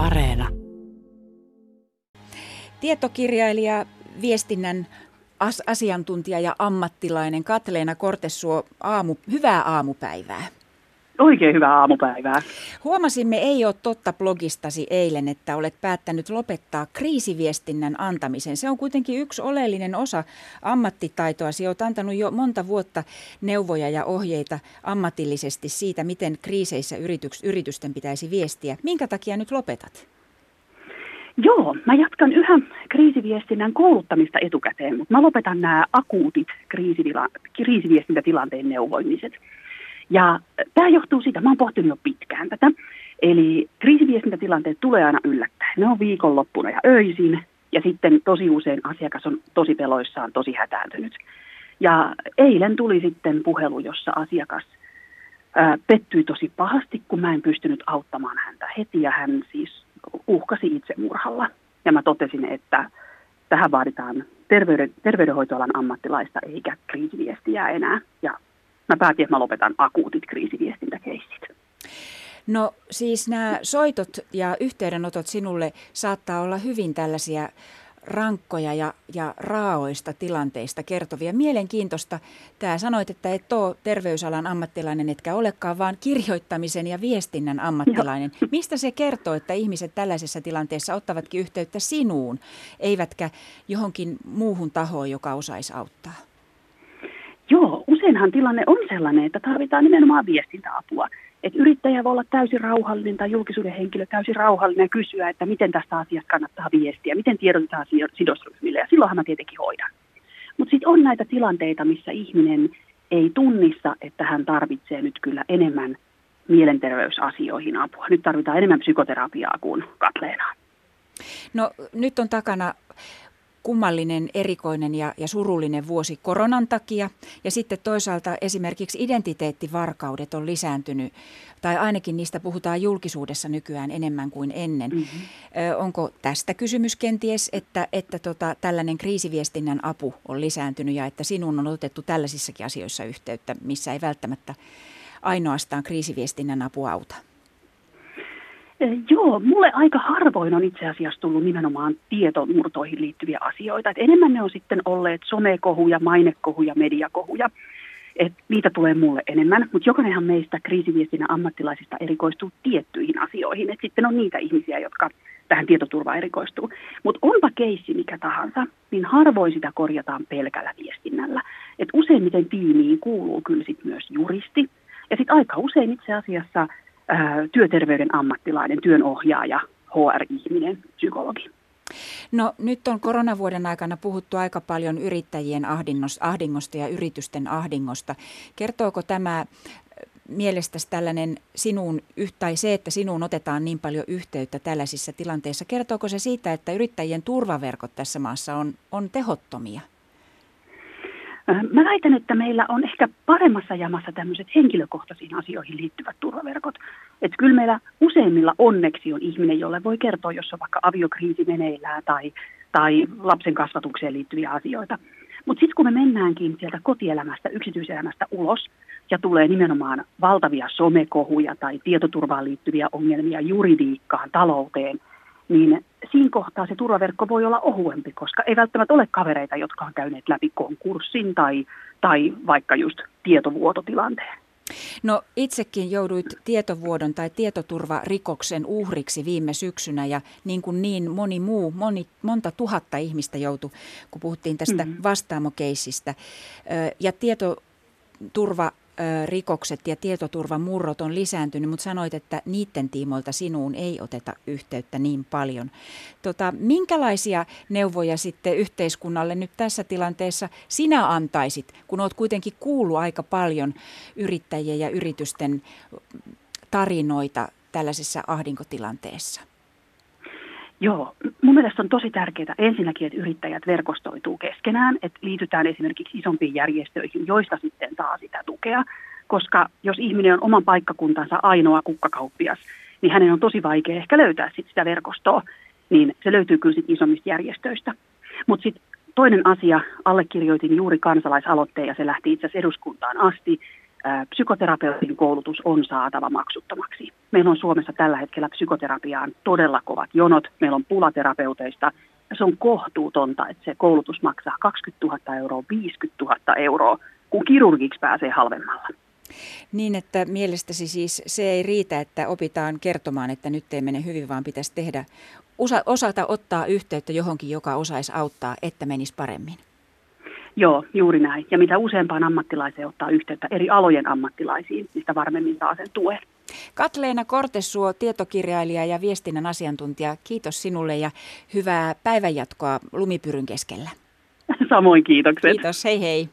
Areena. Tietokirjailija, viestinnän as- asiantuntija ja ammattilainen Katleena Kortesuo, aamu, hyvää aamupäivää. Oikein hyvää aamupäivää. Huomasimme Ei ole totta blogistasi eilen, että olet päättänyt lopettaa kriisiviestinnän antamisen. Se on kuitenkin yksi oleellinen osa ammattitaitoa. Sinä olet antanut jo monta vuotta neuvoja ja ohjeita ammatillisesti siitä, miten kriiseissä yrityks- yritysten pitäisi viestiä. Minkä takia nyt lopetat? Joo, mä jatkan yhä kriisiviestinnän kouluttamista etukäteen, mutta mä lopetan nämä akuutit kriisiviestintätilanteen neuvoimiset. Ja tämä johtuu siitä, mä oon pohtinut jo pitkään tätä, eli kriisiviestintätilanteet tulee aina yllättäen. Ne on viikonloppuna ja öisin, ja sitten tosi usein asiakas on tosi peloissaan, tosi hätääntynyt. Ja eilen tuli sitten puhelu, jossa asiakas ää, pettyi tosi pahasti, kun mä en pystynyt auttamaan häntä heti, ja hän siis uhkasi itsemurhalla. Ja mä totesin, että tähän vaaditaan terveyden, terveydenhoitoalan ammattilaista eikä kriisiviestiä enää. Ja mä päätin, että mä lopetan akuutit kriisiviestintäkeissit. No siis nämä soitot ja yhteydenotot sinulle saattaa olla hyvin tällaisia rankkoja ja, ja raaoista tilanteista kertovia. Mielenkiintoista. Tämä sanoit, että et ole terveysalan ammattilainen, etkä olekaan, vaan kirjoittamisen ja viestinnän ammattilainen. Joo. Mistä se kertoo, että ihmiset tällaisessa tilanteessa ottavatkin yhteyttä sinuun, eivätkä johonkin muuhun tahoon, joka osaisi auttaa? Joo, useinhan tilanne on sellainen, että tarvitaan nimenomaan viestintäapua. Että yrittäjä voi olla täysin rauhallinen tai julkisuuden henkilö täysin rauhallinen ja kysyä, että miten tästä asiasta kannattaa viestiä, miten tiedotetaan sidosryhmille ja silloinhan mä tietenkin hoidan. Mutta sitten on näitä tilanteita, missä ihminen ei tunnista, että hän tarvitsee nyt kyllä enemmän mielenterveysasioihin apua. Nyt tarvitaan enemmän psykoterapiaa kuin Katleenaa. No nyt on takana kummallinen, erikoinen ja, ja surullinen vuosi koronan takia. Ja sitten toisaalta esimerkiksi identiteettivarkaudet on lisääntynyt, tai ainakin niistä puhutaan julkisuudessa nykyään enemmän kuin ennen. Mm-hmm. Ö, onko tästä kysymys kenties, että, että tota, tällainen kriisiviestinnän apu on lisääntynyt ja että sinun on otettu tällaisissakin asioissa yhteyttä, missä ei välttämättä ainoastaan kriisiviestinnän apu auta? Joo, mulle aika harvoin on itse asiassa tullut nimenomaan tietomurtoihin liittyviä asioita. Et enemmän ne on sitten olleet somekohuja, mainekohuja, mediakohuja. Et niitä tulee mulle enemmän, mutta jokainenhan meistä kriisiviestinnän ammattilaisista erikoistuu tiettyihin asioihin. Et sitten on niitä ihmisiä, jotka tähän tietoturvaan erikoistuu. Mutta onpa keissi mikä tahansa, niin harvoin sitä korjataan pelkällä viestinnällä. Et useimmiten tiimiin kuuluu kyllä sit myös juristi. Ja sitten aika usein itse asiassa – työterveyden ammattilainen, työnohjaaja, HR-ihminen, psykologi. No nyt on koronavuoden aikana puhuttu aika paljon yrittäjien ahdingosta ja yritysten ahdingosta. Kertooko tämä mielestäsi tällainen sinun, tai se, että sinuun otetaan niin paljon yhteyttä tällaisissa tilanteissa, kertooko se siitä, että yrittäjien turvaverkot tässä maassa on, on tehottomia? Mä väitän, että meillä on ehkä paremmassa jamassa tämmöiset henkilökohtaisiin asioihin liittyvät turvaverkot. Että kyllä meillä useimmilla onneksi on ihminen, jolle voi kertoa, jos on vaikka aviokriisi meneillään tai, tai lapsen kasvatukseen liittyviä asioita. Mutta sitten kun me mennäänkin sieltä kotielämästä, yksityiselämästä ulos ja tulee nimenomaan valtavia somekohuja tai tietoturvaan liittyviä ongelmia juridiikkaan, talouteen – niin siinä kohtaa se turvaverkko voi olla ohuempi, koska ei välttämättä ole kavereita, jotka on käyneet läpi konkurssin tai, tai vaikka just tietovuototilanteen. No itsekin jouduit tietovuodon tai tietoturvarikoksen uhriksi viime syksynä ja niin kuin niin moni muu, moni, monta tuhatta ihmistä joutui, kun puhuttiin tästä mm-hmm. vastaamokeissistä. Ja tietoturva rikokset ja tietoturvamurrot on lisääntynyt, mutta sanoit, että niiden tiimoilta sinuun ei oteta yhteyttä niin paljon. Tota, minkälaisia neuvoja sitten yhteiskunnalle nyt tässä tilanteessa sinä antaisit, kun olet kuitenkin kuullut aika paljon yrittäjien ja yritysten tarinoita tällaisessa ahdinkotilanteessa? Joo, mun mielestä on tosi tärkeää ensinnäkin, että yrittäjät verkostoituu keskenään, että liitytään esimerkiksi isompiin järjestöihin, joista sitten saa sitä tukea, koska jos ihminen on oman paikkakuntansa ainoa kukkakauppias, niin hänen on tosi vaikea ehkä löytää sit sitä verkostoa, niin se löytyy kyllä sit isommista järjestöistä. Mutta sitten toinen asia, allekirjoitin juuri kansalaisaloitteen ja se lähti itse asiassa eduskuntaan asti, psykoterapeutin koulutus on saatava maksuttomaksi. Meillä on Suomessa tällä hetkellä psykoterapiaan todella kovat jonot. Meillä on pulaterapeuteista. Ja se on kohtuutonta, että se koulutus maksaa 20 000 euroa, 50 000 euroa, kun kirurgiksi pääsee halvemmalla. Niin, että mielestäsi siis se ei riitä, että opitaan kertomaan, että nyt ei mene hyvin, vaan pitäisi tehdä, osata ottaa yhteyttä johonkin, joka osaisi auttaa, että menisi paremmin. Joo, juuri näin. Ja mitä useampaan ammattilaiseen ottaa yhteyttä eri alojen ammattilaisiin, mistä varmemmin saa sen tuen. Katleena Kortesuo, tietokirjailija ja viestinnän asiantuntija, kiitos sinulle ja hyvää päivänjatkoa lumipyryn keskellä. Samoin kiitokset. Kiitos, hei hei.